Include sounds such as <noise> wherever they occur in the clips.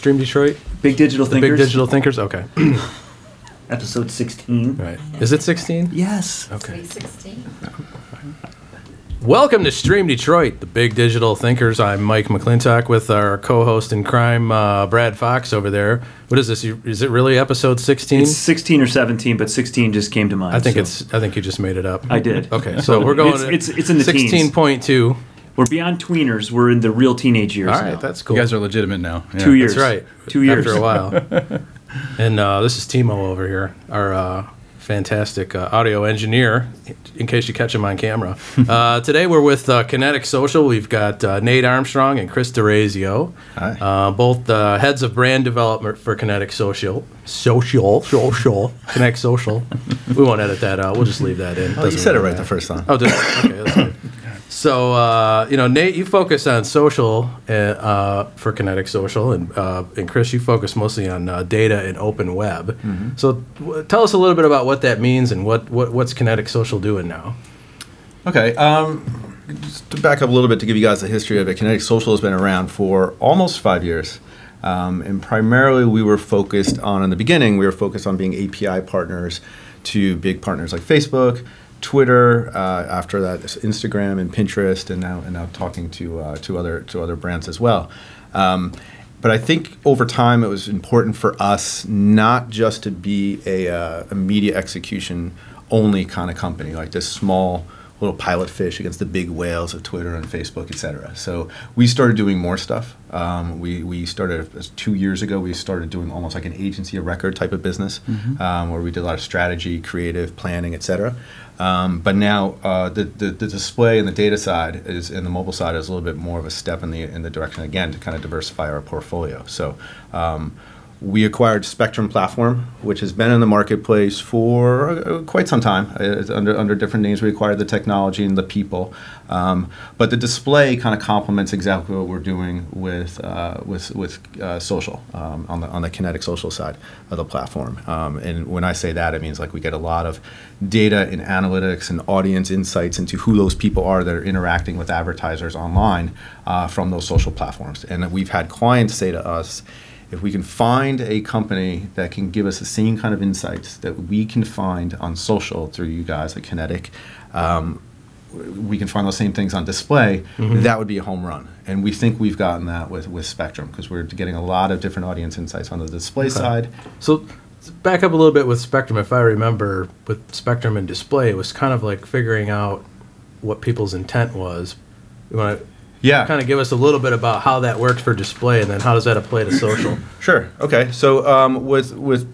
Stream Detroit? Big Digital The Thinkers. Big Digital Thinkers? Okay. <clears throat> Episode 16. right. Is it 16? Yes. Okay. 316. Welcome to Stream Detroit, the Big Digital Thinkers. I'm Mike McClintock with our co-host in crime, uh, Brad Fox over there. What is this? You- Is it really episode 16? It's 16 or 17, but 16 just came to mind. I think so it's. I think you just made it up. I did. Okay, so we're <laughs> going. It's- it's- it's in the teens. 16.2. We're beyond tweeners. We're in the real teenage years. All right, now. that's cool. You guys are legitimate now. Yeah. Two years. That's right. Two years. After a while. <laughs> and uh, this is Timo over here, our uh, fantastic uh, audio engineer, in case you catch him on camera. <laughs> uh, today we're with uh, Kinetic Social. We've got uh, Nate Armstrong and Chris DeRazio, Hi. Uh, both uh, heads of brand development for Kinetic Social. Social, social, Kinetic Social. we won't edit that out. We'll just leave that in. Oh, you said it really right the first time. Oh, did I? Okay, that's <coughs> good. So, uh, you know, Nate, you focus on social uh, uh, for Kinetic Social, and uh, and Chris, you focus mostly on uh, data and open web. So, w- tell us a little bit about what that means and what, what what's Kinetic Social doing now. Okay. Um, just to back up a little bit to give you guys the history of it, Kinetic Social has been around for almost five years. Um, and primarily, we were focused on, in the beginning, we were focused on being API partners to big partners like Facebook, Twitter, uh, after that, Instagram and Pinterest, and now and now talking to uh, to other to other brands as well. Um, but I think over time it was important for us not just to be a, uh, a media execution only kind of company, like this small little pilot fish against the big whales of Twitter and Facebook, et cetera. So we started doing more stuff. Um, we, we started two years ago. We started doing almost like an agency of record type of business, um, where we did a lot of strategy, creative planning, et cetera. Um, but now uh, the, the the display and the data side is and the mobile side is a little bit more of a step in the in the direction again to kind of diversify our portfolio. So. Um, we acquired Spectrum Platform, which has been in the marketplace for uh, quite some time. Uh, it's under under different names, we acquired the technology and the people, um, but the display kind of complements exactly what we're doing with uh, with with uh, social um, on the on the Kinetic Social side of the platform. Um, and when I say that, it means like we get a lot of data and analytics and audience insights into who those people are that are interacting with advertisers online uh, from those social platforms. And we've had clients say to us if we can find a company that can give us the same kind of insights that we can find on social through you guys at Kinetic, um, we can find those same things on display, that would be a home run. And we think we've gotten that with, with Spectrum because we're getting a lot of different audience insights on the display side. So, back up a little bit with Spectrum. If I remember, with Spectrum and display, it was kind of like figuring out what people's intent was. You want to Yeah. kind of give us a little bit about how that works for display, and then how does that apply to social? Sure. Okay. So um, with with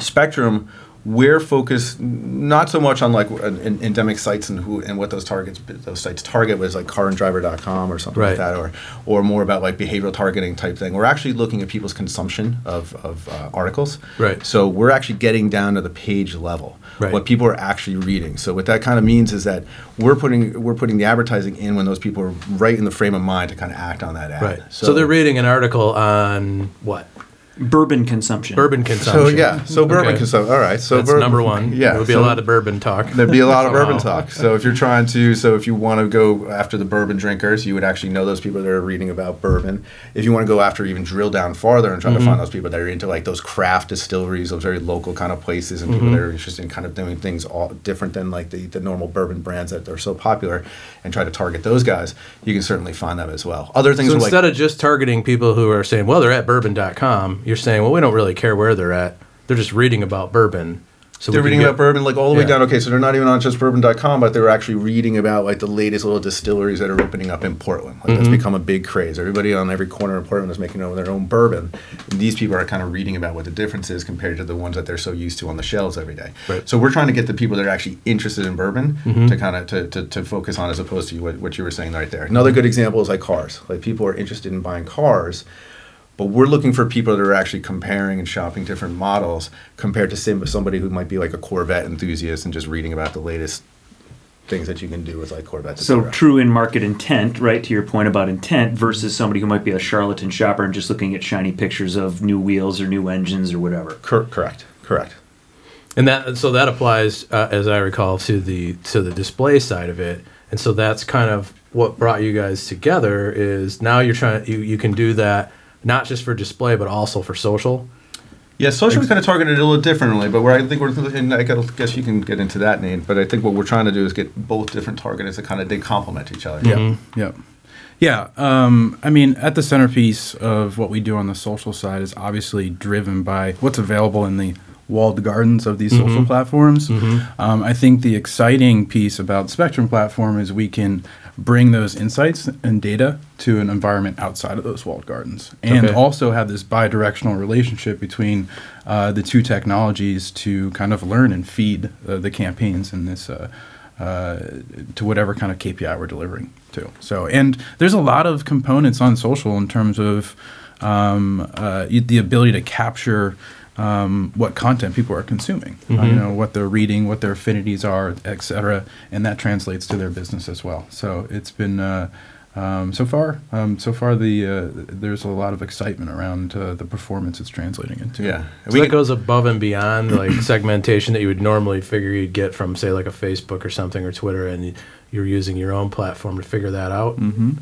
Spectrum, we're focused not so much on like en- en- endemic sites and who and what those targets those sites target was like caranddriver.com or something Right. like that, or or more about like behavioral targeting type thing. We're actually looking at people's consumption of of uh, articles. Right. So we're actually getting down to the page level. Right. What people are actually reading. So what that kind of means is that we're putting we're putting the advertising in when those people are right in the frame of mind to kind of act on that ad. Right. So, they're reading an article on what? Bourbon consumption. Bourbon consumption. So yeah, so bourbon Okay. consumption. All right, so That's bourbon- number one. Yeah, There would be so a lot of bourbon talk. There'd be a lot of <laughs> bourbon talk. So if you're trying to, so if you want to go after the bourbon drinkers, you would actually know those people that are reading about bourbon. If you want to go after even drill down farther and try Mm-hmm. to find those people that are into like those craft distilleries, those very local kind of places, and people Mm-hmm. that are interested in kind of doing things all different than like the, the normal bourbon brands that are so popular, and try to target those guys, you can certainly find them as well. Other things So are like instead of just targeting people who are saying, well, they're at bourbon.com, you're saying, well, we don't really care where they're at. They're just reading about bourbon. So they're reading get- about bourbon like all the way Yeah. down. Okay, so they're not even on just bourbon.com, but they're actually reading about like the latest little distilleries that are opening up in Portland. Like Mm-hmm. that's become a big craze. Everybody on every corner of Portland is making their own bourbon. And these people are kind of reading about what the difference is compared to the ones that they're so used to on the shelves every day. Right. So we're trying to get the people that are actually interested in bourbon Mm-hmm. to kind of to, to, to focus on as opposed to what, what you were saying right there. Another good example is like cars. Like people are interested in buying cars. But we're looking for people that are actually comparing and shopping different models compared to sim- somebody who might be like a Corvette enthusiast and just reading about the latest things that you can do with like Corvettes. So true in market intent, right? To your point about intent versus somebody who might be a charlatan shopper and just looking at shiny pictures of new wheels or new engines or whatever. Cor- correct. Correct. And that so that applies, uh, as I recall, to the to the display side of it. And so that's kind of what brought you guys together. Is now you're trying you you can do that not just for display but also for social. Yeah, social is kind of targeted a little differently, but where I think we're, and I guess you can get into that, Nate. But I think what we're trying to do is get both different targets that kind of they complement each other. Yeah, yeah, yeah. Um, I mean, at the centerpiece of what we do on the social side is obviously driven by what's available in the walled gardens of these social platforms. Um, I think the exciting piece about Spectrum platform is we can bring those insights and data to an environment outside of those walled gardens, and Okay. also have this bi-directional relationship between uh, the two technologies to kind of learn and feed uh, the campaigns in this. Uh, uh, to whatever kind of KPI we're delivering to. So, and there's a lot of components on social in terms of um, uh, the ability to capture um, what content people are consuming. Uh, you know what they're reading, what their affinities are, et cetera, and that translates to their business as well. So it's been. Uh, um, so far, um, so far, the uh, there's a lot of excitement around uh, the performance it's translating into. Yeah, So that goes above and beyond like <coughs> segmentation that you would normally figure you'd get from say like a Facebook or something or Twitter, and you- you're using your own platform to figure that out. Mm-hmm.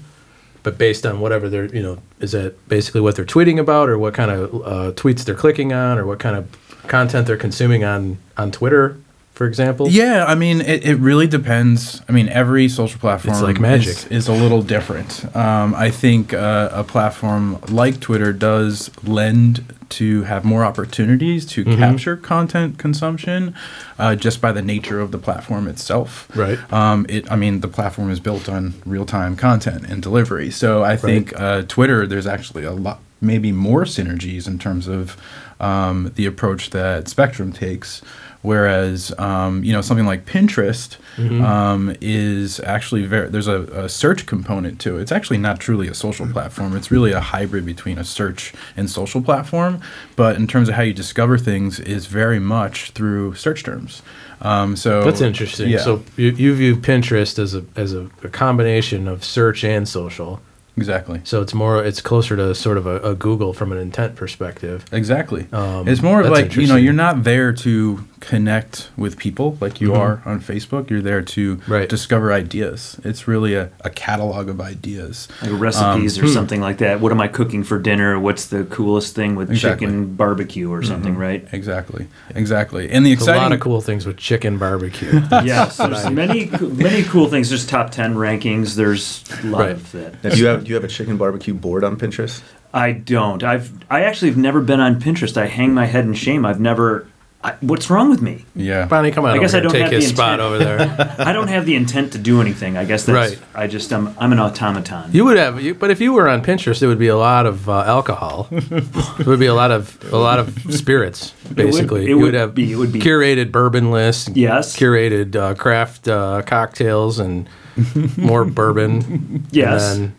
But based on whatever they're, you know, is that basically what they're tweeting about, or what kind of uh, tweets they're clicking on, or what kind of content they're consuming on on Twitter, for example? Yeah, I mean, it, it really depends. I mean, every social platform It's like magic. Is, is a little different. Um, I think uh, a platform like Twitter does lend to have more opportunities to Mm-hmm. capture content consumption uh, just by the nature of the platform itself. Right. Um, it, I mean, the platform is built on real-time content and delivery. So I think uh, Twitter, there's actually a lot, maybe more synergies in terms of um, the approach that Spectrum takes. Whereas, um, you know, something like Pinterest um, is actually very, there's a, a search component to it. It's actually not truly a social platform. It's really a hybrid between a search and social platform. But in terms of how you discover things, is very much through search terms. Um, so That's interesting. Yeah. So you, you view Pinterest as a as a, a combination of search and social. Exactly. So it's more, it's closer to sort of a, a Google from an intent perspective. Exactly. Um, it's more like you know you're not there to connect with people like you Mhm. are on Facebook. You're there to Right. discover ideas. It's really a, a catalog of ideas. like recipes Um, or something like that. What am I cooking for dinner? What's the coolest thing with Exactly. chicken barbecue or something, right? Exactly. Exactly. And the There's a lot of cool things with chicken barbecue. <laughs> Yes, there's many many cool things. There's top ten rankings. There's a lot Right. of that. Now, do you have do you have a chicken barbecue board on Pinterest? I don't. I've I actually have never been on Pinterest. I hang my head in shame. I've never. I, what's wrong with me? yeah. Bonnie, come on I guess here I don't take have his the spot intent. over there. <laughs> I don't have the intent to do anything. I guess that's. Right. I just I'm I'm an automaton. You would have, you, but if you were on Pinterest, it would be a lot of uh, alcohol. <laughs> it would be a lot of a lot of spirits, basically. it you would would have be- it would be- curated bourbon lists, Yes. curated uh, craft uh, cocktails, and <laughs> more bourbon. Yes. and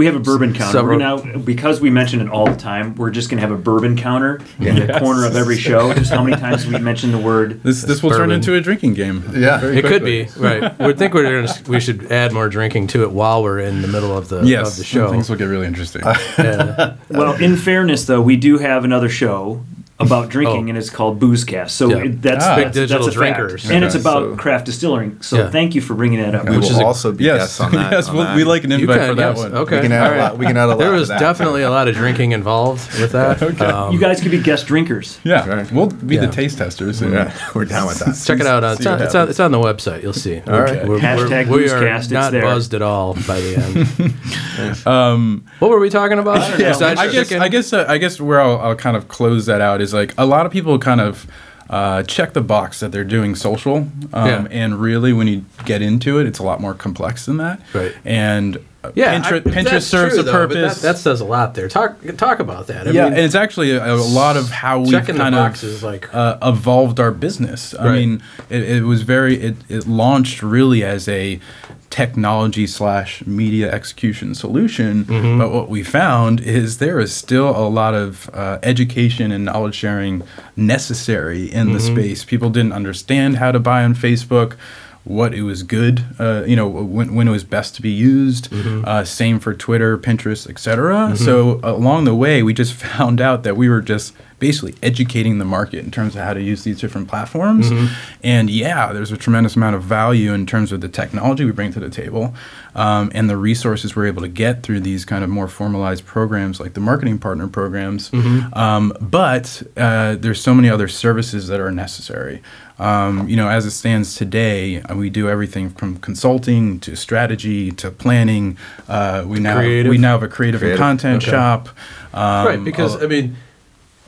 We have a bourbon counter. Several- We're now because we mention it all the time. We're just gonna have a bourbon counter in the corner of every <laughs> show. Just how many times we mention the word. This this will turn into a drinking game. Yeah. very it could be right. <laughs> We think we're gonna, we should add more drinking to it while we're in the middle of the Yes. of the show. Things will get really interesting. Yeah. Well, in fairness, though, we do have another show about drinking, Oh. and it's called Boozecast. So Yeah. it- that's, Ah. that's Big digital that's a fact. drinkers. and it's about so- craft distilling. So Yeah. thank you for bringing that up. We Which will is a- also be yes. guests on <laughs> that. yes. on We'll, that. we like an invite can, for that yes. one. Okay. We can add all a right. lot. We can add a <laughs> lot. There was that. definitely a lot of drinking involved with that. <laughs> Um, you guys could be guest drinkers. Yeah. Right. We'll be Yeah. the taste testers. and- Yeah, we're down with that. Check it out. On, it's, on, it's, on, it's on the website. You'll see. All right. We're, Hashtag we're, we are Boozecast, not buzzed at all by the end. Um, what were we talking about? I don't know. Besides I guess? I guess uh, I guess where I'll, I'll kind of close that out is like a lot of people kind of uh, check the box that they're doing social, um, Yeah. and really when you get into it, it's a lot more complex than that. Right. And yeah, Pinterest, I- Pinterest serves true, a though, purpose. That, that says a lot there. Talk talk about that. I yeah, mean, and it's actually a, a lot of how we've kind of like- uh, evolved our business. I Right. mean, it, it was very it, it launched really as a technology slash media execution solution. Mm-hmm. But what we found is there is still a lot of uh, education and knowledge sharing necessary in the Mm-hmm. space. People didn't understand how to buy on Facebook. What it was good, uh, you know, when, when it was best to be used. Mm-hmm. Uh, same for Twitter, Pinterest, etc. So along the way, we just <laughs> found out that we were just basically educating the market in terms of how to use these different platforms. Mm-hmm. And yeah, there's a tremendous amount of value in terms of the technology we bring to the table um, and the resources we're able to get through these kind of more formalized programs like the marketing partner programs. Mm-hmm. Um, but uh, there's so many other services that are necessary. Um, you know, as it stands today, uh, we do everything from consulting to strategy to planning. Uh, we now Creative? we now have a creative, Creative, and content okay. shop. Um, right, because uh, I mean,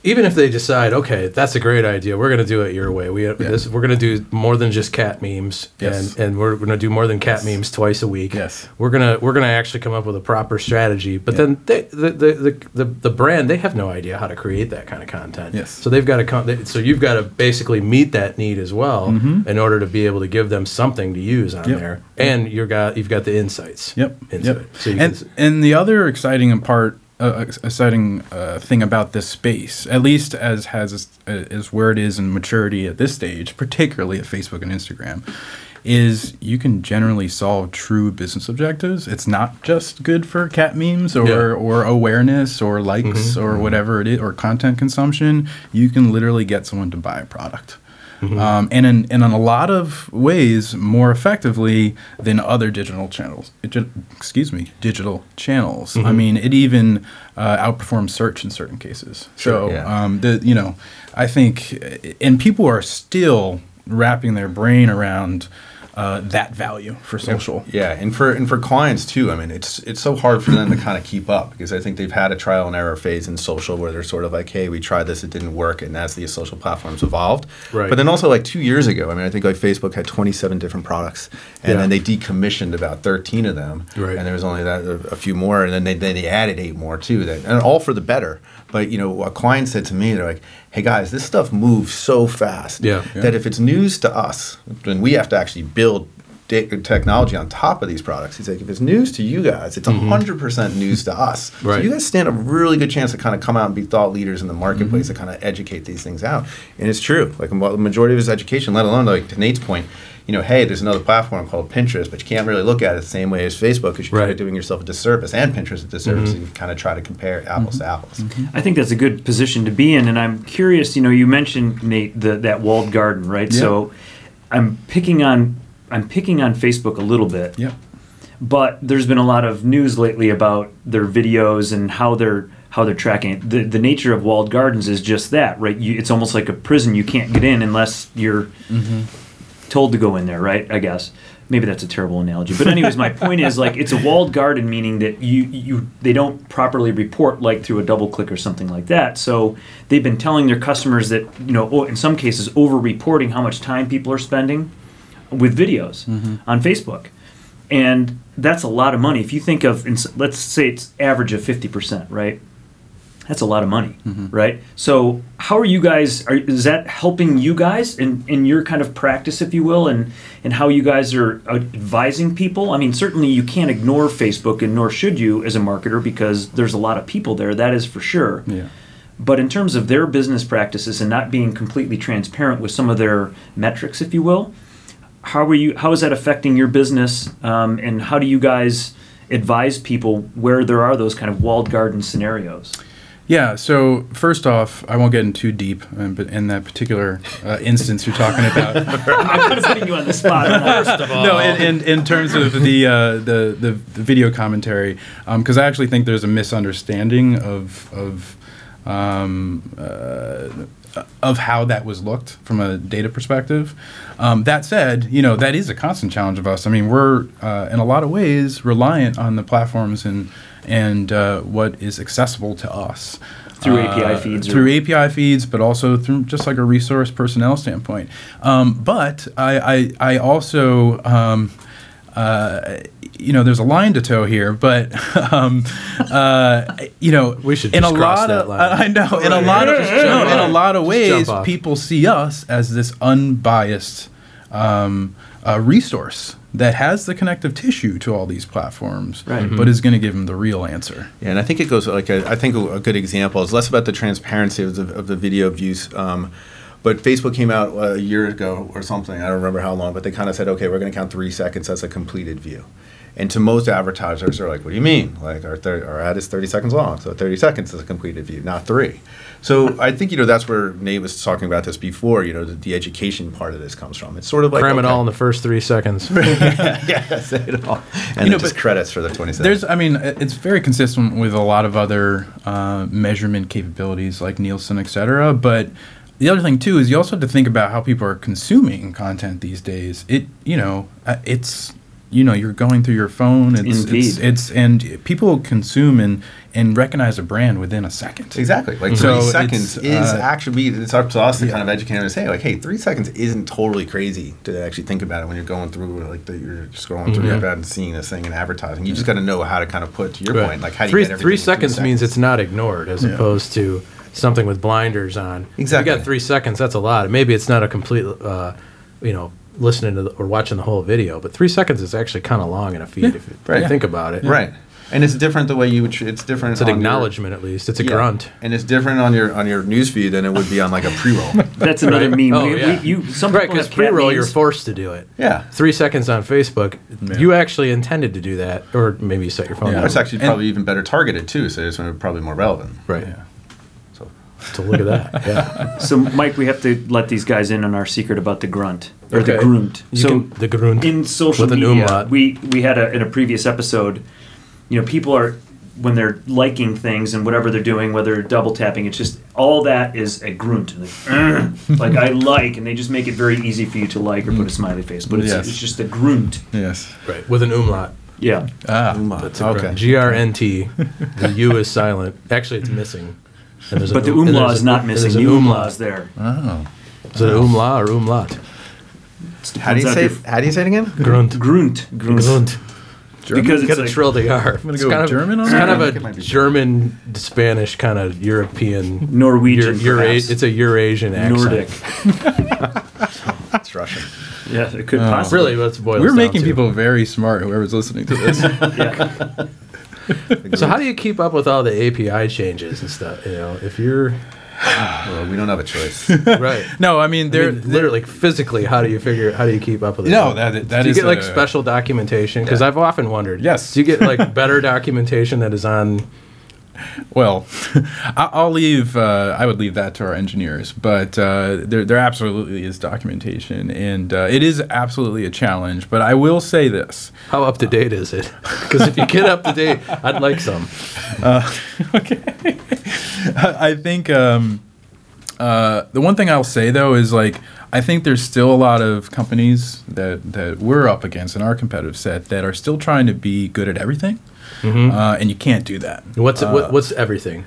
even if they decide, okay, that's a great idea, we're going to do it your way. We this, we're going to do more than just cat memes, Yes. and and we're going to do more than cat memes twice a week. Yes. we're gonna we're gonna actually come up with a proper strategy. But Yeah. then they, the, the, the the the brand they have no idea how to create that kind of content. Yes. so they've got to come. They, so you've got to basically meet that need as well in order to be able to give them something to use on Mm-hmm. Yep. there, and you've got you've got the insights. Yep. into yep. it. So you and can, and the other exciting part, uh, exciting uh, thing about this space, at least as has is where it is in maturity at this stage, particularly at Facebook and Instagram, is you can generally solve true business objectives. It's not just good for cat memes or Yeah. or awareness or likes Mm-hmm. or whatever it is or content consumption. You can literally get someone to buy a product. Mm-hmm. Um, and in and in a lot of ways more effectively than other digital channels. Digi- excuse me, digital channels. Mm-hmm. I mean, it even uh, outperforms search in certain cases. Sure, so yeah. um, the you know, I think, and people are still wrapping their brain around uh, that value for social. Yeah, and for and for clients too. I mean, it's it's so hard for them to kind of keep up because I think they've had a trial and error phase in social where they're sort of like, hey, we tried this, it didn't work, and as these social platforms evolved. Right. But then also like two years ago, I mean, I think like Facebook had 27 different products, and Yeah. then they decommissioned about 13 of them, Right. and there was only that a, a few more, and then they then they added eight more too, that and all for the better. But you know, a client said to me, they're like, hey guys, this stuff moves so fast Yeah. that if it's news to us, then we have to actually build technology on top of these products. He's like, if it's news to you guys, it's 100% news to us. <laughs> So Mm-hmm. You guys stand a really good chance to kind of come out and be thought leaders in the marketplace Mm-hmm. to kind of educate these things out. And it's true. Like the majority of his education, let alone like to Nate's point, you know, hey, there's another platform called Pinterest, but you can't really look at it the same way as Facebook because you're kind Right. of doing yourself a disservice and Pinterest a disservice Mm-hmm. if you kind of try to compare apples to mm-hmm. apples. Mm-hmm. I think that's a good position to be in, and I'm curious. You know, you mentioned Nate the, that walled garden, right? Yeah. So, I'm picking on I'm picking on Facebook a little bit, Yep. but there's been a lot of news lately about their videos and how they're how they're tracking it. The the nature of walled gardens is just that, right? You, it's almost like a prison. You can't get in unless you're mm-hmm. Told to go in there, right? I guess. Maybe that's a terrible analogy, but anyways, my point is like it's a walled garden, meaning that you you they don't properly report like through a double click or something like that. So they've been telling their customers that you know, oh, in some cases, over reporting how much time people are spending with videos mm-hmm. on Facebook, and that's a lot of money. If you think of, let's say it's average of fifty percent, right? That's a lot of money, right? So, how are you guys? Are, is that helping you guys in, in your kind of practice, if you will, and and how you guys are advising people? I mean, certainly you can't ignore Facebook, and nor should you as a marketer because there's a lot of people there. That is for sure. Yeah. But in terms of their business practices and not being completely transparent with some of their metrics, if you will, how are you? How is that affecting your business? Um, and how do you guys advise people where there are those kind of walled garden scenarios? Yeah. So first off, I won't get in too deep, um, but in that particular uh, instance you're talking about, <laughs> I'm kind of putting you on the spot. <laughs> First of all, no, in, in, in terms of the, uh, the, the the video commentary, because I actually think there's a misunderstanding of of um, uh, of how that was looked from a data perspective. Um, that said, you know that is a constant challenge of us. I mean, we're uh, in a lot of ways reliant on the platforms and and uh, what is accessible to us Through Uh, API feeds or- through API feeds, but also through just like a resource personnel standpoint. Um, but I, I, I also, um, uh, you know, there's a line to toe here, but, <laughs> um, uh, you know, We should in a cross lot that of, line. I know, in a lot of, Just no, jump in a lot of ways, people see us as this unbiased um, uh, resource that has the connective tissue to all these platforms, Right. but is going to give them the real answer. Yeah, and I think it goes like a, I think a, a good example is less about the transparency of the, of the video views. Um, but Facebook came out a year ago or something. I don't remember how long, but they kind of said, okay, we're going to count three seconds as a completed view. And to most advertisers, they're like, "What do you mean? Like our, thir- our ad is 30 seconds long, so 30 seconds is a completed view, not three. So I think you know that's where Nate was talking about this before. You know, the, the education part of this comes from. It's sort of like Cram it all in the first three seconds. <laughs> yeah, say it all, and You know, just credits for the 20 seconds. There's, I mean, it's very consistent with a lot of other uh, measurement capabilities like Nielsen, et cetera. But the other thing too is you also have to think about how people are consuming content these days. It, you know, uh, it's, you know, you're going through your phone. It's, it's, Indeed. it's, and people consume and and recognize a brand within a second. Exactly. Like So three it's, seconds is uh, actually it's up to us to yeah. kind of educate them and say like, hey, three seconds isn't totally crazy to actually think about it when you're going through like the, you're scrolling through your Mm-hmm. ad and seeing this thing in advertising. You just got to know how to kind of put to your Right. point, like how do three you get three everything in seconds means it's not ignored, as Yeah. opposed to something with blinders on. If Exactly. you got three seconds. That's a lot. Maybe it's not a complete, uh, you know, listening to the, or watching the whole video, but three seconds is actually kind of long in a feed if you Right. think about it. right. And it's different the way you would. tr- It's different. It's an on your- acknowledgement, at least. It's a yeah. grunt. and it's different on your on your news feed than it would be on like a pre-roll. <laughs> That's another Right. meme. Oh, we, yeah. we, you, some Right, people because pre-roll, you're forced to do it. yeah. Three seconds on Facebook, Yeah. you actually intended to do that, or maybe you set your phone Yeah. down. It's actually And- probably even better targeted too, so it's probably more relevant. Right. Yeah. So So look at that. <laughs> Yeah. So, Mike, we have to let these guys in on our secret about the grunt or the Okay. grunt. You so, can- the grunt in social with media, umlaut. we we had a in a previous episode. You know, people are when they're liking things and whatever they're doing, whether they're double tapping, it's just all that is a grunt. Like, <laughs> like I like, and they just make it very easy for you to like or put a smiley face, but it's, Yes. it's just a grunt. Yes. Right. With an umlaut. Yeah. Ah. That's a okay. G R N T. The U is silent. Actually, it's missing. And there's But the an um- and umlaut there's is not missing. The an umlaut's there. Oh. Is it umlaut or umlaut? how do you say? How do you say it again? Grunt. Grunt. Grunt. Grunt. Because You it's got to like, trill the R. gonna It's go kind of German on It's kind I of a be German, Spanish, kind of European. Norwegian, Euro- perhaps. it's a Eurasian accent. Nordic. <laughs> It's Russian. Yeah, it could Oh. possibly. Really, let's boil We're down making to. people very smart. Whoever's listening to this. <laughs> Yeah. <laughs> <laughs> So how do you keep up with all the API changes and stuff? You know, if you're <sighs> Well, we don't have a choice. <laughs> right. no, I mean they're mean, literally physically, how do you figure? How do you keep up with it? No, that- that do you is get like special documentation? Because Yeah. I've often wondered. Yes. Do you get like <laughs> better documentation that is on? <laughs> Well, <laughs> I- I'll leave. Uh, I would leave that to our engineers, but uh, there, there absolutely is documentation, and uh, it is absolutely a challenge. But I will say this: How up to date is it? <laughs> Because if you get up to date, I'd like some. Okay, I think um, uh, the one thing I'll say though is like I think there's still a lot of companies that that we're up against in our competitive set that are still trying to be good at everything, uh, and you can't do that. What's it, what, what's everything?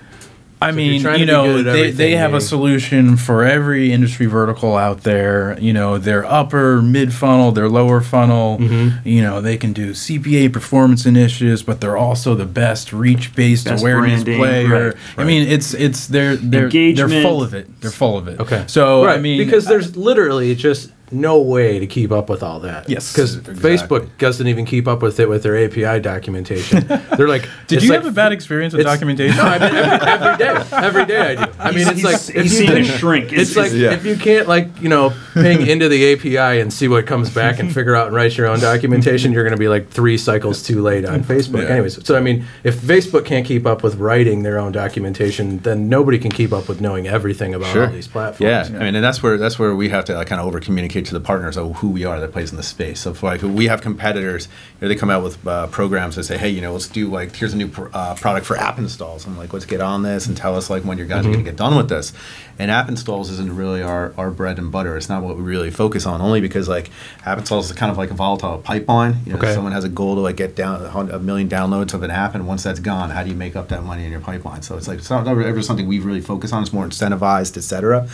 I So mean, you know, they, they have a solution for every industry vertical out there. You know, their upper, mid funnel, their lower funnel. Mm-hmm. You know, they can do CPA performance initiatives, but they're also the best reach based awareness branding, player. right, I mean, it's it's they're they're they're full of it. They're full of it. Okay. So right, I mean, because there's literally just no way to keep up with all that. Yes, because exactly. Facebook doesn't even keep up with it with their API documentation. <laughs> They're like, did you like- have a bad experience with documentation? No, I mean every, every day. Every day I do. I mean, it's he's- like if he's you seen it can- shrink. It's- It's like yeah. if you can't like you know ping into the API and see what comes back and figure out and write your own documentation, you're going to be like three cycles too late on Facebook. Yeah. Anyways, so I mean, if Facebook can't keep up with writing their own documentation, then nobody can keep up with knowing everything about all these platforms. Yeah, I mean, and that's where that's where we have to like, kind of over communicate to the partners of who we are that plays in the space. So, if, like, we have competitors, you know, they come out with uh, programs that say, "Hey, you know, let's do like here's a new pr- uh, product for app installs." I'm like, "Let's get on this and tell us like when your guys are going to get done with this." And app installs isn't really our, our bread and butter. It's not what we really focus on, only because like app installs is kind of like a volatile pipeline. You know, Okay. someone has a goal to like get down a million downloads of an app, and once that's gone, how do you make up that money in your pipeline? So it's like it's not ever something we really focus on. It's more incentivized, et cetera.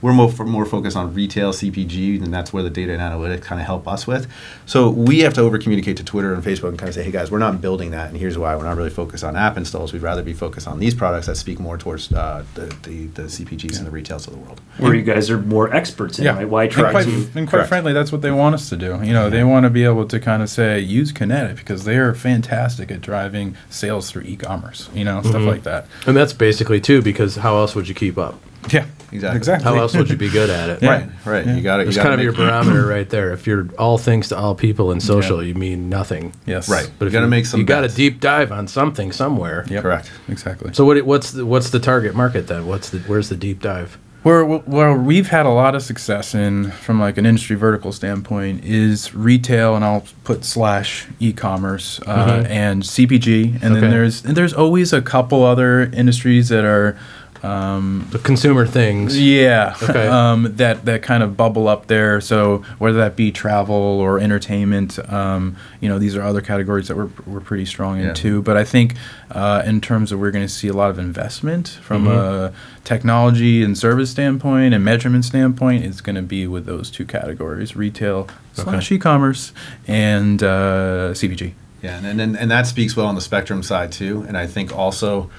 We're more more focused on retail CPG, and that's where the data and analytics kind of help us with. So we have to over communicate to Twitter and Facebook and kind of say, hey guys, we're not building that, and here's why. We're not really focused on app installs. We'd rather be focused on these products that speak more towards uh, the, the the CPGs and the retails of the world. Where you guys are more experts in, Yeah, right? Why and try quite, to? and quite frankly, that's what they want us to do. You know, they want to be able to kind of say use Kinetic because they are fantastic at driving sales through e-commerce. You know, stuff Mm-hmm. like that. And that's basically too because how else would you keep up? <laughs> Yeah, Exactly. Exactly. How else would you be good at it? <laughs> Yeah. Right, right. You got it. It's kind of your barometer right there. If you're all things to all people in social, Yeah. you mean nothing. Yes. Right. But You if gotta make some You got to deep dive on something somewhere. Yep. Correct. Exactly. So what? What's the, what's the target market then? What's the where's the deep dive? Where where we've had a lot of success in, from like an industry vertical standpoint, is retail, and I'll put slash e-commerce uh, and CPG, and Okay. then there's and there's always a couple other industries that are. Um, The consumer things. yeah, Okay. <laughs> um, that that kind of bubble up there. So whether that be travel or entertainment, um, you know, these are other categories that we're we're pretty strong Yeah. in too. But I think uh, in terms of we're going to see a lot of investment from a technology and service standpoint and measurement standpoint, it's going to be with those two categories: retail slash e-commerce and uh, CPG. Yeah, and, and and that speaks well on the spectrum side too. And I think also,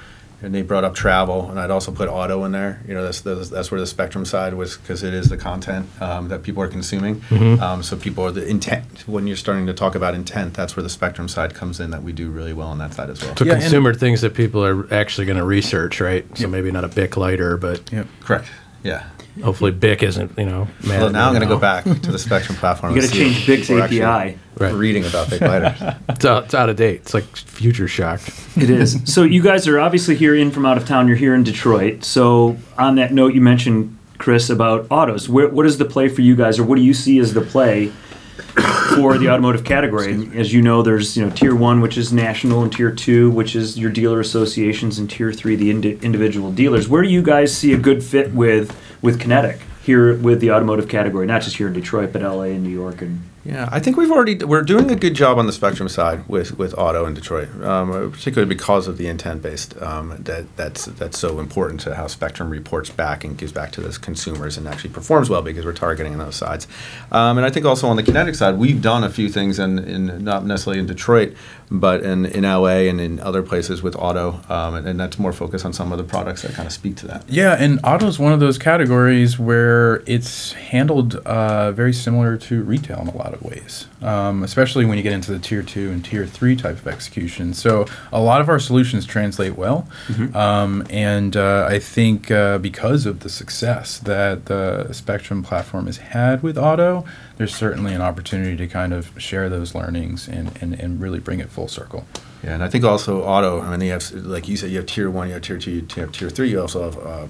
and they brought up travel, and I'd also put auto in there. You know, that's that's, that's where the spectrum side was because it is the content um, that people are consuming. Um, so people are the intent. When you're starting to talk about intent, that's where the spectrum side comes in. That we do really well on that side as well. So Yeah, consumer things that people are actually going to research, right? So Yep. maybe not a Bic lighter, but Yep. Correct. Yeah. Hopefully Bic isn't, you know. mad Well, at now I'm going to go back to the spectrum platform. <laughs> You and got to change if Bic's we're actually API. Right. Reading about Bic lighters. <laughs> <laughs> It's out, it's out of date. It's like future shock. It is. so you guys are obviously here in from out of town. You're here in Detroit. So on that note, you mentioned Chris about autos. Where, what is the play for you guys, or what do you see as the play for the automotive category? As you know, there's you know tier one, which is national, and tier two, which is your dealer associations, and tier three, the indi- individual dealers. Where do you guys see a good fit with with Kinetic here with the automotive category? Not just here in Detroit, but LA and New York and Yeah, I think we've already we're doing a good job on the spectrum side with, with auto in Detroit, um, particularly because of the intent based. Um, that that's that's so important to how Spectrum reports back and gives back to those consumers and actually performs well because we're targeting those sides. Um, and I think also on the kinetic side, we've done a few things in, in not necessarily in Detroit, but in, in LA and in other places with auto, um, and, and that's more focused on some of the products that kind of speak to that. Yeah, and auto is one of those categories where it's handled uh, very similar to retail in a lot of ways, um, especially when you get into the tier two and tier three type of execution. So a lot of our solutions translate well, um, and uh, I think uh, because of the success that the Spectrum platform has had with auto, there's certainly an opportunity to kind of share those learnings and, and, and really bring it full circle. Yeah, and I think also auto. I mean, you have like you said, you have tier one, you have tier two, you have tier three. You also have uh,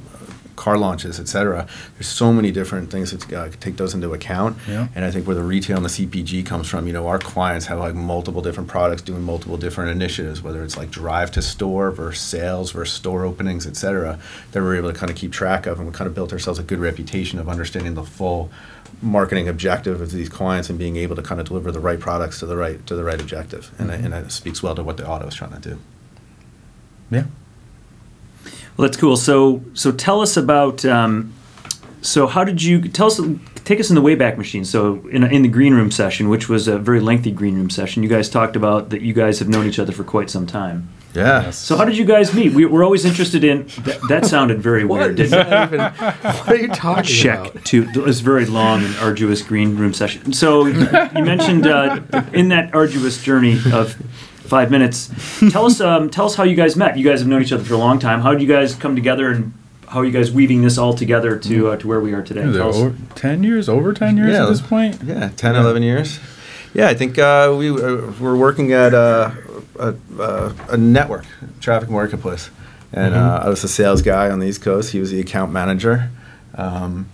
car launches, et cetera. There's so many different things that uh, take those into account. Yeah. And I think where the retail and the CPG comes from, you know, our clients have like multiple different products doing multiple different initiatives, whether it's like drive to store versus sales versus store openings, et cetera. That we're able to kind of keep track of, and we kind of built ourselves a good reputation of understanding the full marketing objective of these clients and being able to kind of deliver the right products to the right to the right objective, and, and that speaks well to what the auto is trying to do. Yeah. Well, that's cool. So, so tell us about. Um, so, how did you tell us? Take us in the Wayback Machine. So, in, in the green room session, which was a very lengthy green room session, you guys talked about that you guys have known each other for quite some time. Yeah. So, how did you guys meet? We, we're always interested in. That, that sounded very weird. Is Didn't it? even, what are you talking Check about? to it was a very long and arduous green room session. So you mentioned uh, in that arduous journey of five minutes. Tell us, um, tell us how you guys met. You guys have known each other for a long time. How did you guys come together, and how are you guys weaving this all together to uh, to where we are today? Is it Tell us. over 10 years, over 10 years Yeah. at this point? Yeah, 10, 11 years. Yeah, I think uh, we uh, were working at uh, a, a, a network, traffic marketplace, and uh, I was the sales guy on the East Coast. He was the account manager, um,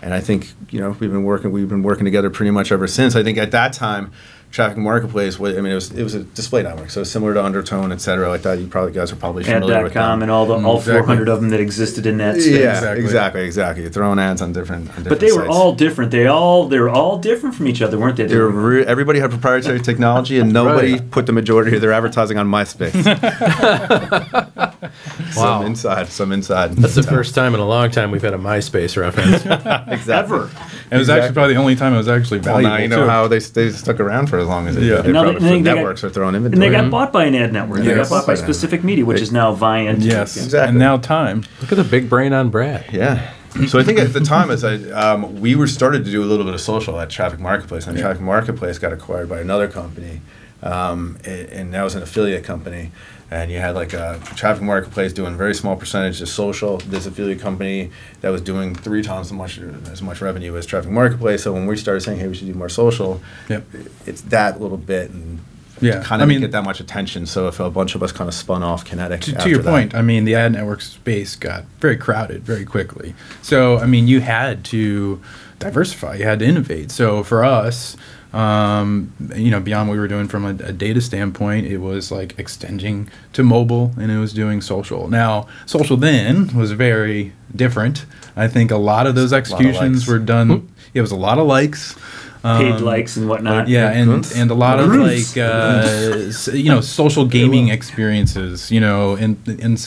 and I think you know we've been working we've been working together pretty much ever since. I think at that time, traffic marketplace. I mean, it was it was a display network, so similar to Undertone, et cetera, like that. You probably guys are probably familiar with Ad.com them. and all the all Exactly. 400 of them that existed in that space. yeah, Exactly. exactly, exactly, You're throwing ads on different. On different But they were all different. They all they were all different from each other, weren't they? They were re- everybody had proprietary technology, and nobody Right. put the majority of their advertising on MySpace. <laughs> <laughs> Wow. Some inside, some inside. That's the first time in a long time we've had a MySpace reference. <laughs> exactly. ever. It was actually probably the only time it was actually Well, valuable. now you know too. how they, they stuck around for as long as they Yeah. did. They And now they- probably, and they got- networks are throwing inventory. And they got bought by an ad network. They got bought by Specific Media, which is now Viant. Yes, Exactly. and now time. Look at the big brain on Brad. Yeah. So I think at the time, as I um, we were started to do a little bit of social at Traffic Marketplace, and Yeah. Traffic Marketplace got acquired by another company um, and, and that was an affiliate company. And you had like a traffic marketplace doing very small percentage of social. This affiliate company that was doing three times as much as much revenue as traffic marketplace. So when we started saying, "Hey, we should do more social," Yep. it's that little bit and Yeah, kind I of mean- get that much attention. So if a bunch of us kind of spun off Kinetic, to, to your that. point, I mean, the ad network space got very crowded very quickly. So, I mean, you had to diversify, you had to innovate. So, for us, um, you know, beyond what we were doing from a, a data standpoint, it was like extending to mobile and it was doing social. Now, social then was very different. I think a lot of those of executions likes. were done. It was a lot of likes. Paid Um, likes and whatnot. yeah, and Grunts. and a lot of like uh, you know social gaming experiences. You know, in,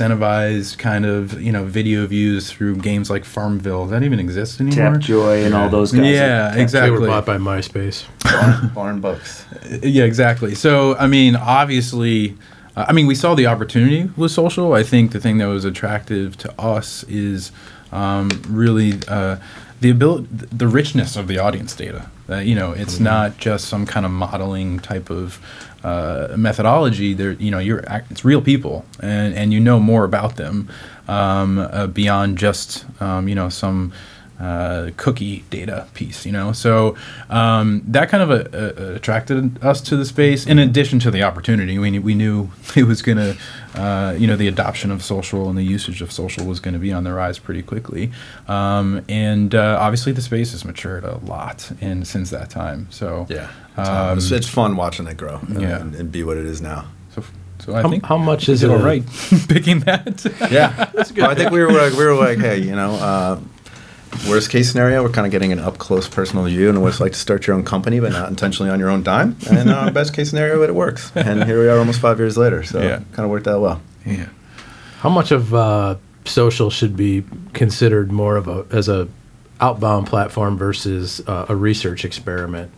incentivized kind of you know video views through games like Farmville. Does that even exist anymore? Tapjoy and all those guys. Yeah, exactly. They were bought by MySpace. barn, barn books. <laughs> Yeah, exactly. So, I mean, obviously, uh, I mean, we saw the opportunity with social. I think the thing that was attractive to us is um, really uh, the ability, the richness of the audience data. Uh, you know, it's not just some kind of modeling type of uh, methodology. There, you know, you're it's real people, and and you know more about them um, uh, beyond just um, you know some uh, cookie data piece, you know. So um, that kind of uh uh attracted us to the space. In addition to the opportunity, we we knew <laughs> it was going to, uh, you know, the adoption of social and the usage of social was going to be on the rise pretty quickly. Um, and uh, obviously, the space has matured a lot in since that time. So Yeah, Um, it's, it's fun watching it grow and, yeah. and, and be what it is now. so, so I How, think how much is it? all right <laughs> picking that. Yeah, <laughs> that's good. I think we were like, we were like, hey, you know, uh, worst case scenario, we're kind of getting an up close personal view and what it's like to start your own company, but not intentionally on your own dime. And uh, best case scenario, it works. And here we are, almost five years later. So Yeah. kind of worked out well. yeah. How much of uh, social should be considered more of a as a outbound platform versus uh, a research experiment?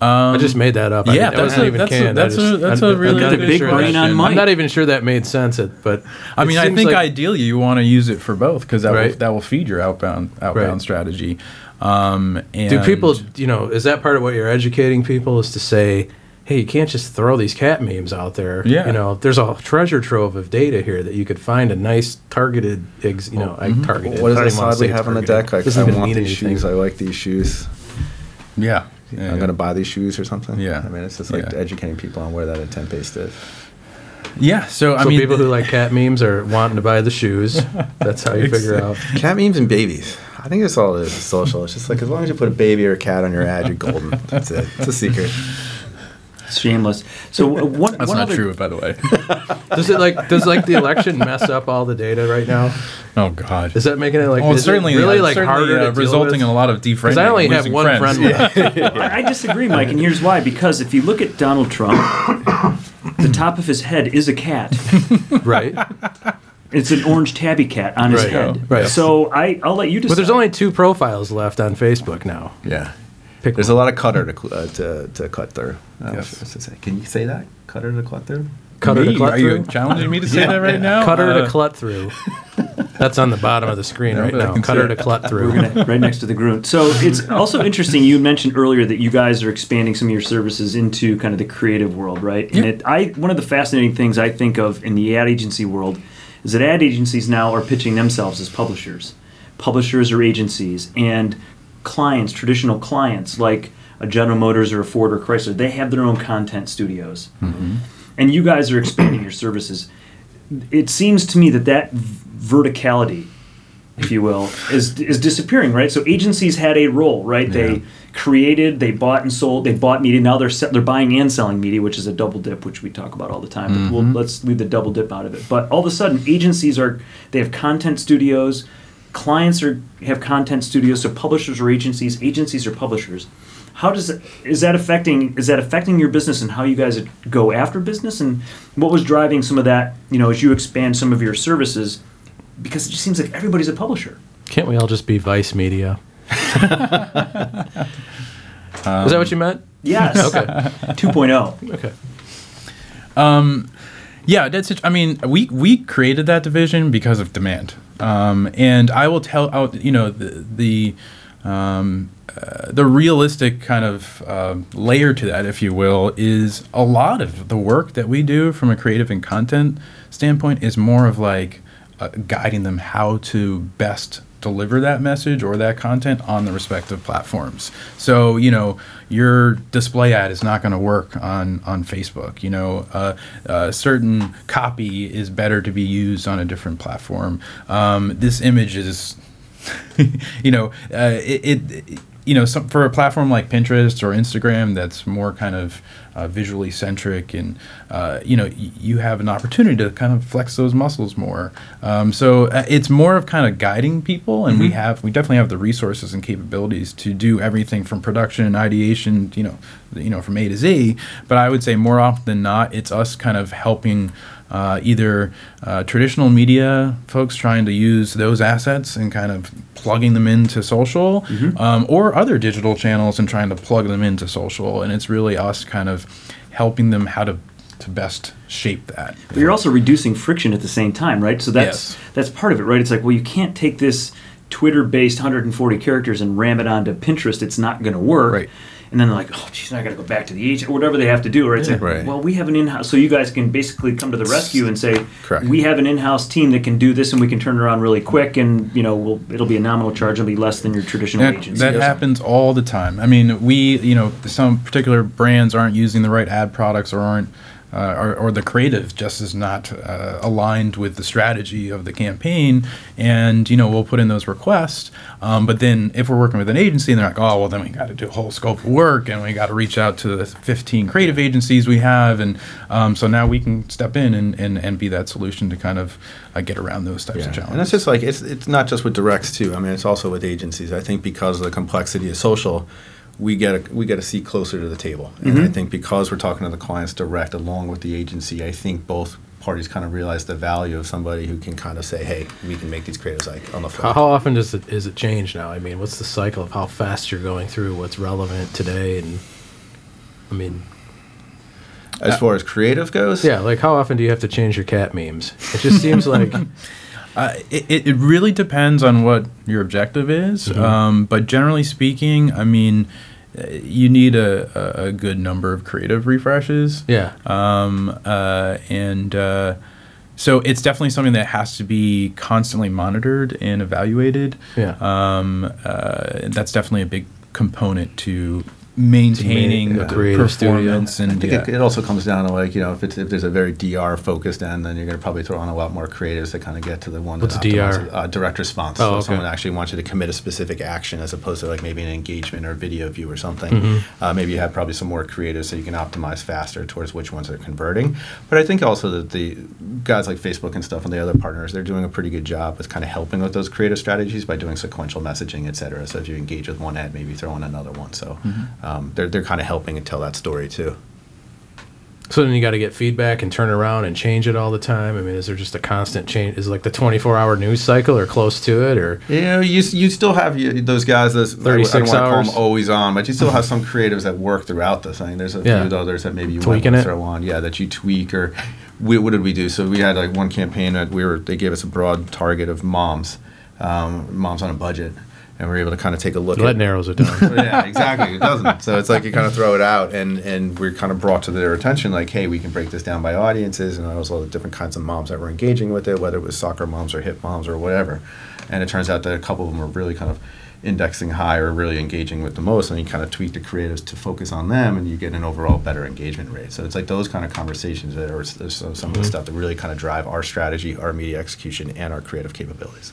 I just made that up. I yeah, mean, that that's wasn't a- even that's a- canned. I that's a- that's I'm- really I'm not big sure brain that- on I'm not even sure that made sense. It, but I mean, I think like- ideally you want to use it for both because that will, that will feed your outbound outbound Right. strategy. Um, and Do people, you know, is that part of what you're educating people is to say, hey, you can't just throw these cat memes out there. Yeah. You know, there's a treasure trove of data here that you could find a nice targeted, ex, you know, I targeted. What does I that don't even wanna side we have on the deck? Like, Doesn't I want these anything. shoes. I like these shoes. Yeah, yeah, I'm going to buy these shoes or something. Yeah. I mean, it's just like Yeah. educating people on where that intent based is. Yeah, so I so mean, people who like cat memes are wanting to buy the shoes. <laughs> That's how you figure out. Cat memes and babies. I think that's all it is. It's social. It's just like as long as you put a baby or a cat on your ad, you're golden. That's it. It's a secret. Shameless. So uh, <laughs> one, that's one not other, true, by the way. <laughs> Does it like does like the election mess up all the data right now? oh God. Is that making it like oh, it's is it certainly really uh, like certainly, harder uh, to deal resulting with? in a lot of defriending. Because I only have one friends. friend left. <laughs> I I disagree, Mike, and here's why. Because if you look at Donald Trump, <coughs> the top of his head is a cat. right? It's an orange tabby cat on his Right. head. Right. So I, I'll let you decide. But there's only two profiles left on Facebook now. Yeah. Pick There's one. a lot of cutter to uh, to, to cut through. I don't know Yes. what to. Can you say that? Cutter to cut through? cutter Me? to clut through. Are you challenging me to <laughs> say that right now? Cutter Uh, to clut through. <laughs> That's on the bottom of the screen Yeah, right now. Cutter to clut through. We're gonna right next to the Grunt. So it's also <laughs> interesting. You mentioned earlier that you guys are expanding some of your services into kind of the creative world, right? And Yeah. it, I one of the fascinating things I think of in the ad agency world is that ad agencies now are pitching themselves as publishers, publishers or agencies, and clients, traditional clients like a General Motors or a Ford or Chrysler, they have their own content studios, mm-hmm. and you guys are expanding your services. It seems to me that that verticality if you will, is is disappearing, right? So agencies had a role, right? They created, they bought and sold, they bought media. Now they're se- they're buying and selling media, which is a double dip, which we talk about all the time. But we'll, mm-hmm. let's leave the double dip out of it. But all of a sudden, agencies are they have content studios, clients are have content studios. So publishers or agencies, agencies or publishers. How does it, is that affecting is that affecting your business and how you guys go after business and what was driving some of that? You know, as you expand some of your services because it just seems like everybody's a publisher. Can't we all just be Vice Media? <laughs> Is that what you meant? Yes. <laughs> Okay. 2.0. Okay. Um, yeah, that's it. I mean, we we created that division because of demand, um, and I will tell out. You know, the, the um, uh, the realistic kind of uh, layer to that, if you will, is a lot of the work that we do from a creative and content standpoint is more of like uh, guiding them how to best deliver that message or that content on the respective platforms. So, you know, your display ad is not going to work on on Facebook. You know, uh, uh, certain copy is better to be used on a different platform. Um, this image is, <laughs> you know, uh, it, it you know, some, for a platform like Pinterest or Instagram that's more kind of uh, visually centric, and uh, you know, y- you have an opportunity to kind of flex those muscles more. Um, so uh, it's more of kind of guiding people, and we have we definitely have the resources and capabilities to do everything from production and ideation, you know, you know, from A to Z. But I would say more often than not, it's us kind of helping uh, either uh, traditional media folks trying to use those assets and kind of plugging them into social, um, or other digital channels and trying to plug them into social. And it's really us kind of helping them how to to best shape that. But you're also reducing friction at the same time, right? So that's Yes. that's part of it, right? It's like, well, you can't take this Twitter-based 140 characters and ram it onto Pinterest. It's not going to work. Right. And then they're like, oh, geez, I got to go back to the agent or whatever they have to do, right? It's like, Right. well, we have an in-house, so you guys can basically come to the rescue and say, Correct. we have an in-house team that can do this, and we can turn it around really quick, and you know, we'll, it'll be a nominal charge, it'll be less than your traditional That, agency. that happens all the time. I mean, we, you know, some particular brands aren't using the right ad products or aren't, uh, or, or the creative just is not uh, aligned with the strategy of the campaign. And, you know, we'll put in those requests. Um, but then if we're working with an agency and they're like, oh, well, then we got to do a whole scope of work and we got to reach out to the 15 creative agencies we have. And um, so now we can step in and, and, and be that solution to kind of uh, get around those types of challenges. And it's just like it's it's not just with directs too. I mean, it's also with agencies. I think because of the complexity of social, we get a, we get a seat closer to the table. And I think because we're talking to the clients direct along with the agency, I think both parties kind of realize the value of somebody who can kind of say, "Hey, we can make these creatives like on the fly." How, often does it is it change now? I mean, what's the cycle of how fast you're going through what's relevant today? And I mean, as far as creative goes, yeah, like how often do you have to change your cat memes? It just seems <laughs> like Uh, it, it really depends on what your objective is. Mm-hmm. Um, but generally speaking, I mean, uh, you need a, a, good number of creative refreshes. yeah, Um, uh, and uh, so it's definitely something that has to be constantly monitored and evaluated. Yeah. Um, uh, that's definitely a big component to maintaining a the creative studio. performance I and think yeah. it, it also comes down to like you know if it's if there's a very DR focused end, then you're going to probably throw on a lot more creatives to kind of get to the one. What's that DR? optimizes- Uh, direct response. Oh, so okay. someone actually wants you to commit a specific action as opposed to like maybe an engagement or video view or something. Mm-hmm. Uh, maybe you have probably some more creatives so you can optimize faster towards which ones are converting. But I think also that the guys like Facebook and stuff and the other partners, they're doing a pretty good job with kind of helping with those creative strategies by doing sequential messaging, et cetera. So if you engage with one ad, maybe throw in another one. So um, they're they're kind of helping to tell that story too. So then you got to get feedback and turn around and change it all the time. I mean, is there just a constant change? Is it like the 24 hour news cycle or close to it? Or You know, you, you still have you, those guys. Those, I, don't 36 want to call hours. them always on, but you still have <laughs> some creatives that work throughout the thing. There's a Yeah. few others that maybe you Tweaking might it? throw on. Yeah, that you tweak or we, what did we do? So we had like one campaign that we were. They gave us a broad target of moms, um, moms on a budget, and we're able to kind of take a look that at narrows it down. <laughs> yeah, exactly. It doesn't. So it's like you kind of throw it out, and and we're kind of brought to their attention, like, hey, we can break this down by audiences, and there was all the different kinds of moms that were engaging with it, whether it was soccer moms or hip moms or whatever. And it turns out that a couple of them were really kind of indexing high or really engaging with the most, and you kind of tweak the creatives to focus on them, and you get an overall better engagement rate. So it's like those kind of conversations that are some some of the mm-hmm. stuff that really kind of drive our strategy, our media execution, and our creative capabilities.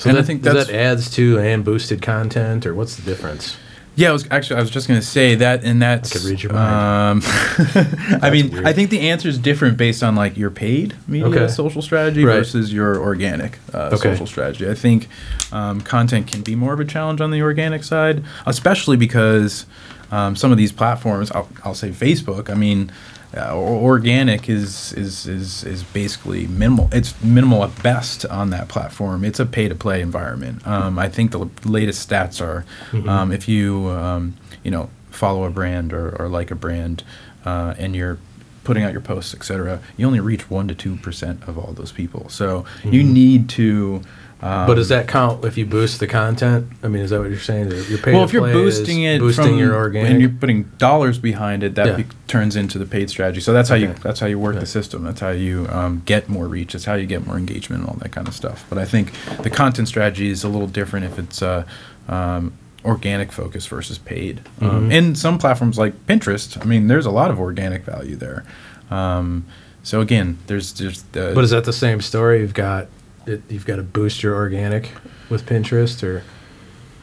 So And I that, think does that adds to and boosted content, or what's the difference? Yeah, I was actually I was just gonna say that, and that's. I could read your mind. Um, <laughs> I mean, weird. I think the answer is different based on like your paid media Okay. social strategy Right. versus your organic uh, Okay. social strategy. I think um, content can be more of a challenge on the organic side, especially because um, some of these platforms, I'll, I'll say Facebook. I mean. Uh, organic is, is is is basically minimal. It's minimal at best on that platform. It's a pay to play environment. Um, I think the l- latest stats are um, if you um, you know follow a brand or, or like a brand uh, and you're putting out your posts, etc., you only reach one to two percent of all those people. So you need to but does that count if you boost the content? I mean, is that what you're saying? Your pay well, if you're boosting it, boosting from, your organic. and you're putting dollars behind it, that Yeah. be, turns into the paid strategy. So that's how you that's how you work Okay. the system. That's how you um, get more reach. That's how you get more engagement and all that kind of stuff. But I think the content strategy is a little different if it's uh, um, organic focus versus paid. Mm-hmm. Um, and some platforms like Pinterest, I mean, there's a lot of organic value there. Um, so again, there's just. the, but is that the same story? You've got it, you've got to boost your organic with Pinterest, or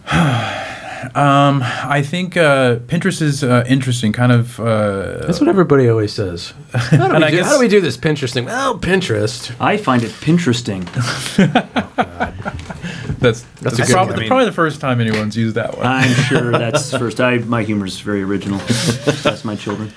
<sighs> um, I think uh, Pinterest is uh, interesting. Kind of. Uh, that's what everybody always says. <laughs> How do, And we I do, guess- how do we do this Pinterest thing? Well, Pinterest. I find it Pinteresting. That's <laughs> That's that's a good probably, one. probably the first time anyone's used that one. I'm sure that's <laughs> first. I my humor is very original. That's my children.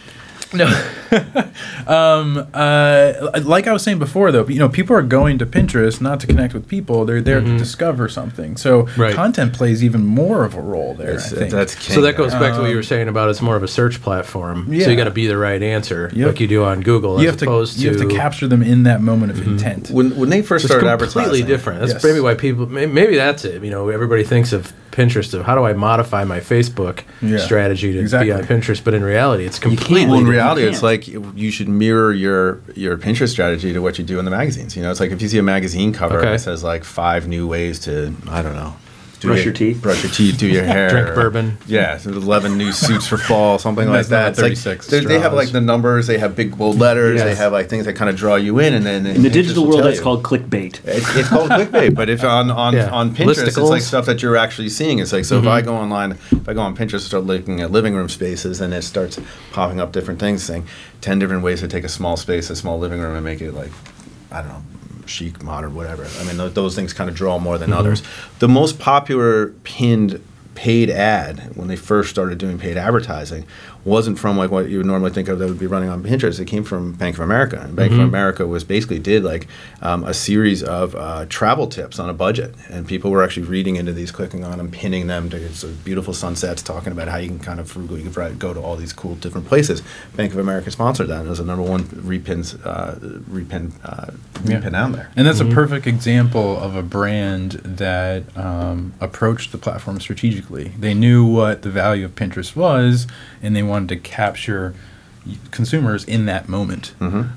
No. <laughs> um, uh, like I was saying before, though, you know, people are going to Pinterest not to connect with people; they're there to discover something. So, Mm-hmm. Right. content plays even more of a role there. It's- I think. that's So that goes there. back to what you were saying about it's more of a search platform. Yeah. So you got to be the right answer, Yep. like you do on Google, you as have to opposed you have to to capture them in that moment of intent. when when they first It's started completely advertising, different. That's Yes. maybe why people. Maybe that's it. You know, everybody thinks of Pinterest of how do I modify my Facebook Yeah. strategy to Exactly. be on Pinterest, but in reality, it's completely. Well, in reality, it's like you should mirror your your Pinterest strategy to what you do in the magazines. You know, it's like if you see a magazine cover Okay. that says like five new ways to I don't know. Do Brush your teeth. brush your teeth, do your <laughs> hair, Drink bourbon. Yeah, so eleven new suits for fall, something like that. number It's like 36 they- they have like the numbers, they have big bold letters, they have like things that kind of draw you in, and then In the digital world, that's called clickbait. It's, it's called clickbait, but if on on, Yeah. on Pinterest, it's like stuff that you're actually seeing. It's like so if I mm-hmm. go online, if I go on Pinterest, start looking at living room spaces, and it starts popping up different things, saying ten different ways to take a small space, a small living room, and make it like I don't know, chic, modern, whatever. I mean, th- those things kind of draw more than mm-hmm. others. The most popular pinned paid ad when they first started doing paid advertising wasn't from like what you would normally think of that would be running on Pinterest. It came from Bank of America. And Bank of America was basically did like um, a series of uh, travel tips on a budget, and people were actually reading into these, clicking on them, pinning them to so beautiful sunsets, talking about how you can kind of frugal, you can go to all these cool different places. Bank of America sponsored that, and it was the number one repins, uh, repin, uh, Yeah. repin down there. And that's a perfect example of a brand that um, approached the platform strategically. They knew what the value of Pinterest was, and they wanted to capture consumers in that moment.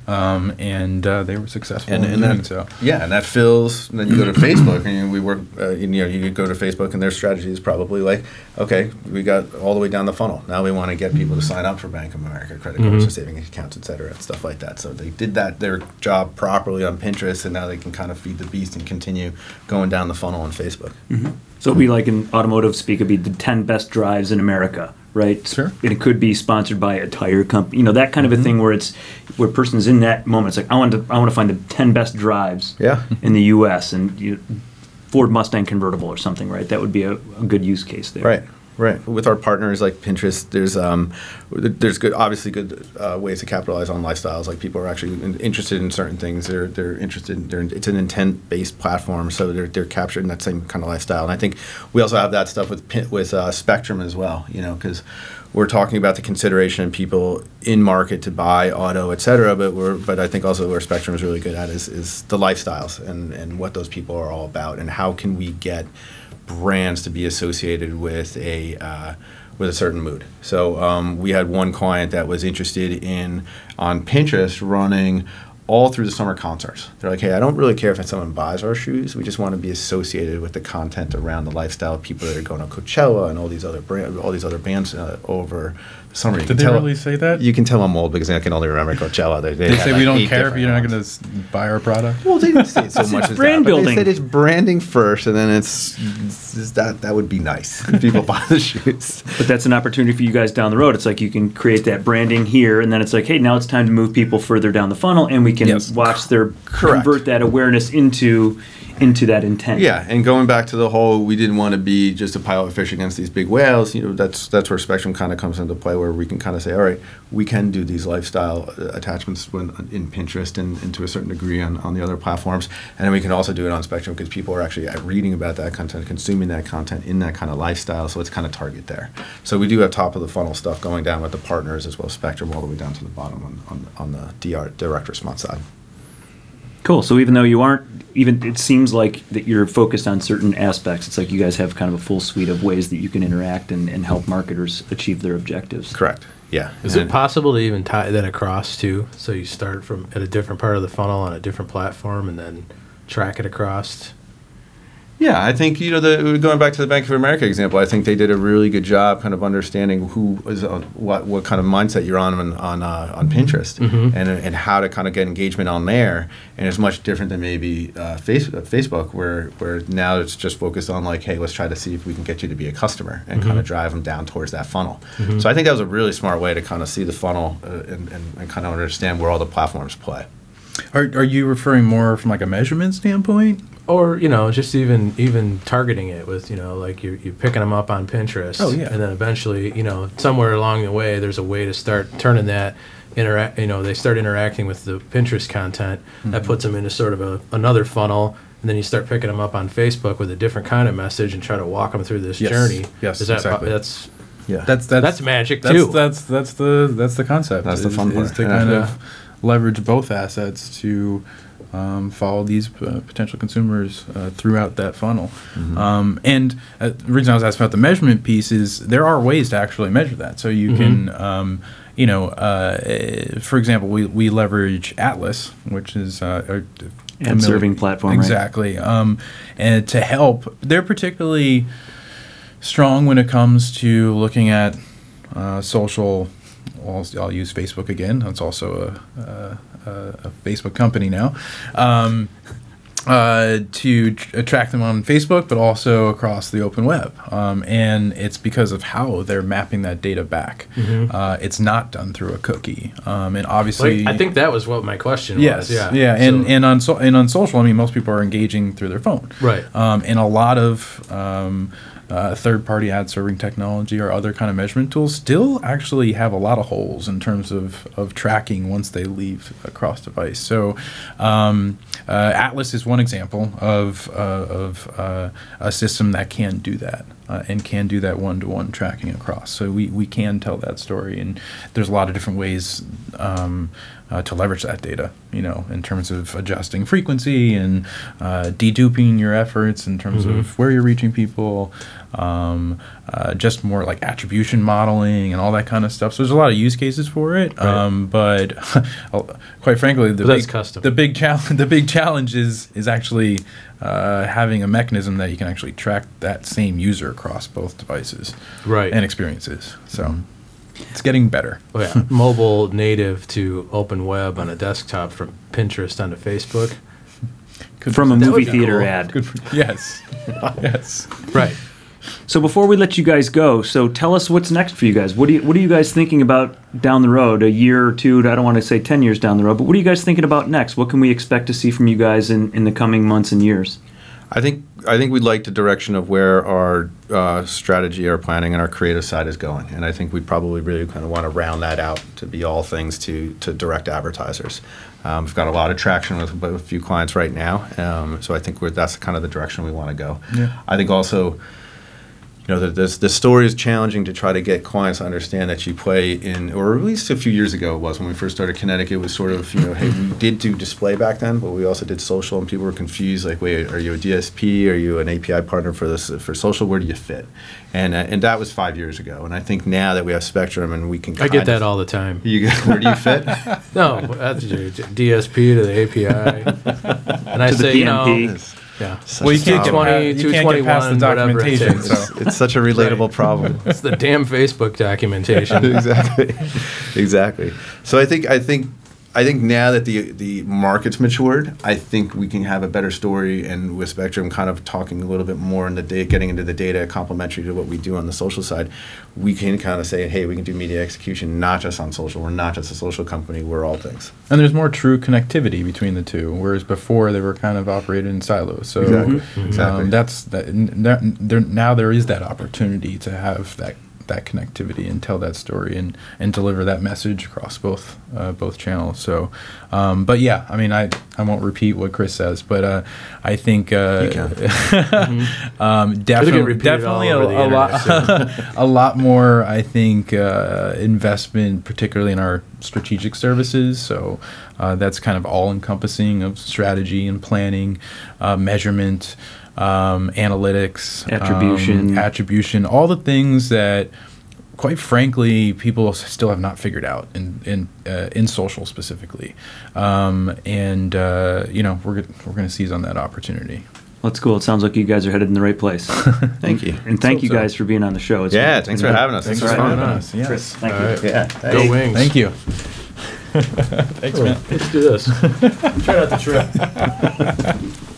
Um, and uh, they were successful and, in and doing then so. yeah, and that fills. And then you go to Facebook, and we work. Uh, you know, you go to Facebook, and their strategy is probably like, okay, we got all the way down the funnel. Now we want to get people to sign up for Bank of America credit cards or savings accounts, et cetera, and stuff like that. So they did that their job properly on Pinterest, and now they can kind of feed the beast and continue going down the funnel on Facebook. So it'd be like in automotive speak, it'd be the 10 best drives in America, right? Sure. And it could be sponsored by a tire company, you know, that kind of a mm-hmm. thing where it's where a person's in that moment. It's like, I want to, I want to find the 10 best drives Yeah. in the U.S. and you, Ford Mustang convertible or something, right? That would be a, a good use case there. Right, right. With our partners like Pinterest, there's um, there's good, obviously good uh, ways to capitalize on lifestyles. Like people are actually in- interested in certain things. They're they're interested. In, they're, it's an intent based platform, so they're they're capturing that same kind of lifestyle. And I think we also have that stuff with with uh, Spectrum as well. You know, because we're talking about the consideration of people in market to buy auto, et cetera. But we're but I think also where Spectrum is really good at is is the lifestyles and and what those people are all about and how can we get brands to be associated with a uh, with a certain mood. So um, we had one client that was interested in on Pinterest running all through the summer concerts. They're like, hey, I don't really care if someone buys our shoes. We just want to be associated with the content around the lifestyle of people that are going to Coachella and all these other brand, all these other bands uh, over summer. You Did can they tell- really say that? You can tell I'm old because I can only remember Coachella. They, They had say like we don't care if you're not going to buy our product. Well, they didn't say it so much as brand that, but building. They said it's branding first, and then it's, it's that that would be nice. if People <laughs> buy the shoes. But that's an opportunity for you guys down the road. It's like you can create that branding here, and then it's like, hey, now it's time to move people further down the funnel, and we can Yes. watch their Correct. convert that awareness into into that intent. Yeah, and going back to the whole, we didn't want to be just a pile of fish against these big whales. You know, that's that's where Spectrum kind of comes into play, where we can kind of say, all right, we can do these lifestyle uh, attachments when, in Pinterest and, and to a certain degree on, on the other platforms, and we can also do it on Spectrum because people are actually uh, reading about that content, consuming that content in that kind of lifestyle. So it's kind of target there. So we do have top of the funnel stuff going down with the partners as well as Spectrum all the way down to the bottom on on, on the DR direct response side. Cool. So even though you aren't even, it seems like that you're focused on certain aspects. It's like you guys have kind of a full suite of ways that you can interact and, and help marketers achieve their objectives. Correct. Yeah. Is And- it possible to even tie that across too? So you start from at a different part of the funnel on a different platform and then track it across. Yeah, I think you know the going back to the Bank of America example. I think they did a really good job, kind of understanding who is on what what kind of mindset you're on on on, uh, on Pinterest, Mhm. and and how to kind of get engagement on there. And it's much different than maybe uh, face, uh, Facebook, where where now it's just focused on like, hey, let's try to see if we can get you to be a customer and kind of drive them down towards that funnel. So I think that was a really smart way to kind of see the funnel uh, and, and, and kind of understand where all the platforms play. Are, are you referring more from like a measurement standpoint? Or you know, just even even targeting it with you know, like you're, you're picking them up on Pinterest. Oh, yeah. And then eventually, you know, somewhere along the way, there's a way to start turning that interact. You know, they start interacting with the Pinterest content that mm-hmm. puts them into sort of a another funnel. And then you start picking them up on Facebook with a different kind of message and try to walk them through this Yes. journey. Yes, Is that exactly. that's Yeah, That's that's That's magic, that's, too. That's that's the that's the concept. That's the is- fun is to yeah. kind Yeah. of leverage both assets to um, follow these uh, potential consumers uh, throughout that funnel. Mm-hmm. Um, and uh, the reason I was asking about the measurement piece is there are ways to actually measure that. So you can. Um, you know, uh, for example, we, we leverage Atlas, which is uh, our Ad serving platform, right? Exactly. Um, and to help, they're particularly strong when it comes to looking at uh, social. I'll, I'll use Facebook again. That's also a, a, a, a Facebook company now. Um, uh, to tr- attract them on Facebook, but also across the open web. Um, and it's because of how they're mapping that data back. Uh, it's not done through a cookie. Um, and obviously, Like, I think that was what my question Yes, was. Yeah, yeah, and So- and on so, and on social, I mean, most people are engaging through their phone, Right. Um, and a lot of um, uh, third-party ad serving technology or other kind of measurement tools still actually have a lot of holes in terms of of tracking once they leave a cross device. So, um, uh, Atlas is one example of uh, of uh, a system that can do that. Uh, and can do that one-to-one tracking across. So we, we can tell that story, and there's a lot of different ways um, uh, to leverage that data. You know, in terms of adjusting frequency and uh, deduping your efforts in terms of where you're reaching people, um, uh, just more like attribution modeling and all that kind of stuff. So there's a lot of use cases for it. Right. Um, but <laughs> quite frankly, the But big custom. the big challenge <laughs> the big challenge is is actually uh, having a mechanism that you can actually track that same user across both devices Right. and experiences. So it's getting better. Oh, yeah. <laughs> Mobile native to open web on a desktop from Pinterest onto Facebook. Good From a movie theater cool. ad. Good for, yes. yes. Right. So before we let you guys go, so tell us what's next for you guys. What do you what are you guys thinking about down the road? A year or two? I don't want to say ten years down the road, but what are you guys thinking about next? What can we expect to see from you guys in, in the coming months and years? I think I think we'd like the direction of where our uh, strategy, our planning, and our creative side is going, and I think we probably really kind of want to round that out to be all things to to direct advertisers. Um, we've got a lot of traction with, with a few clients right now, um, so I think we're, that's kind of the direction we want to go. Yeah. I think also you know, the, this, the story is challenging to try to get clients to understand that you play in, or at least a few years ago it was when we first started Connecticut, It was sort of, you know, hey, we did do display back then, but we also did social, and people were confused. Like, wait, are you a DSP? Are you an API partner for this for social? Where do you fit? And uh, and that was five years ago. And I think now that we have Spectrum and we can, I get that of- all the time. You get, where do you fit? <laughs> No, that's DSP to the API. <laughs> And I To the say, you know, PNP. Yeah. Such Well, you can't, get, problem. pa- 20, you can't get past the 221, whatever it documentation. takes. So It's such a relatable problem. <laughs> It's the damn Facebook documentation. <laughs> exactly, exactly. So I think I think I think now that the the market's matured, I think we can have a better story, and with Spectrum kind of talking a little bit more in the data, getting into the data, complementary to what we do on the social side, we can kind of say, hey, we can do media execution not just on social. We're not just a social company. We're all things. and there's more true connectivity between the two, whereas before they were kind of operated in silos. So Exactly. um, Exactly. that's that, n- that, there, now there is that opportunity to have that that connectivity and tell that story and and deliver that message across both uh, both channels. So, um, but yeah, I mean, I I won't repeat what Chris says, but uh, I think uh, <laughs> um, definitely definitely a, a lot internet <laughs> a lot more. I think uh, investment, particularly in our strategic services. So uh, that's kind of all encompassing of strategy and planning, uh, measurement, um, analytics, um, Attribution. attribution, all the things that quite frankly, people still have not figured out in in uh, in social specifically, um, and uh, you know we're go- we're going to seize on that opportunity. Well, that's cool. It sounds like you guys are headed in the right place. <laughs> Thank you. And thank So- you so. guys for being on the show. It's Yeah, it's thanks for good. having us. Thanks This for was having us. Yes. Chris, thank All you. right. Yeah. Go Hey. Wings. Thank you. <laughs> Thanks, man. Let's do this. Try not to trip. <laughs>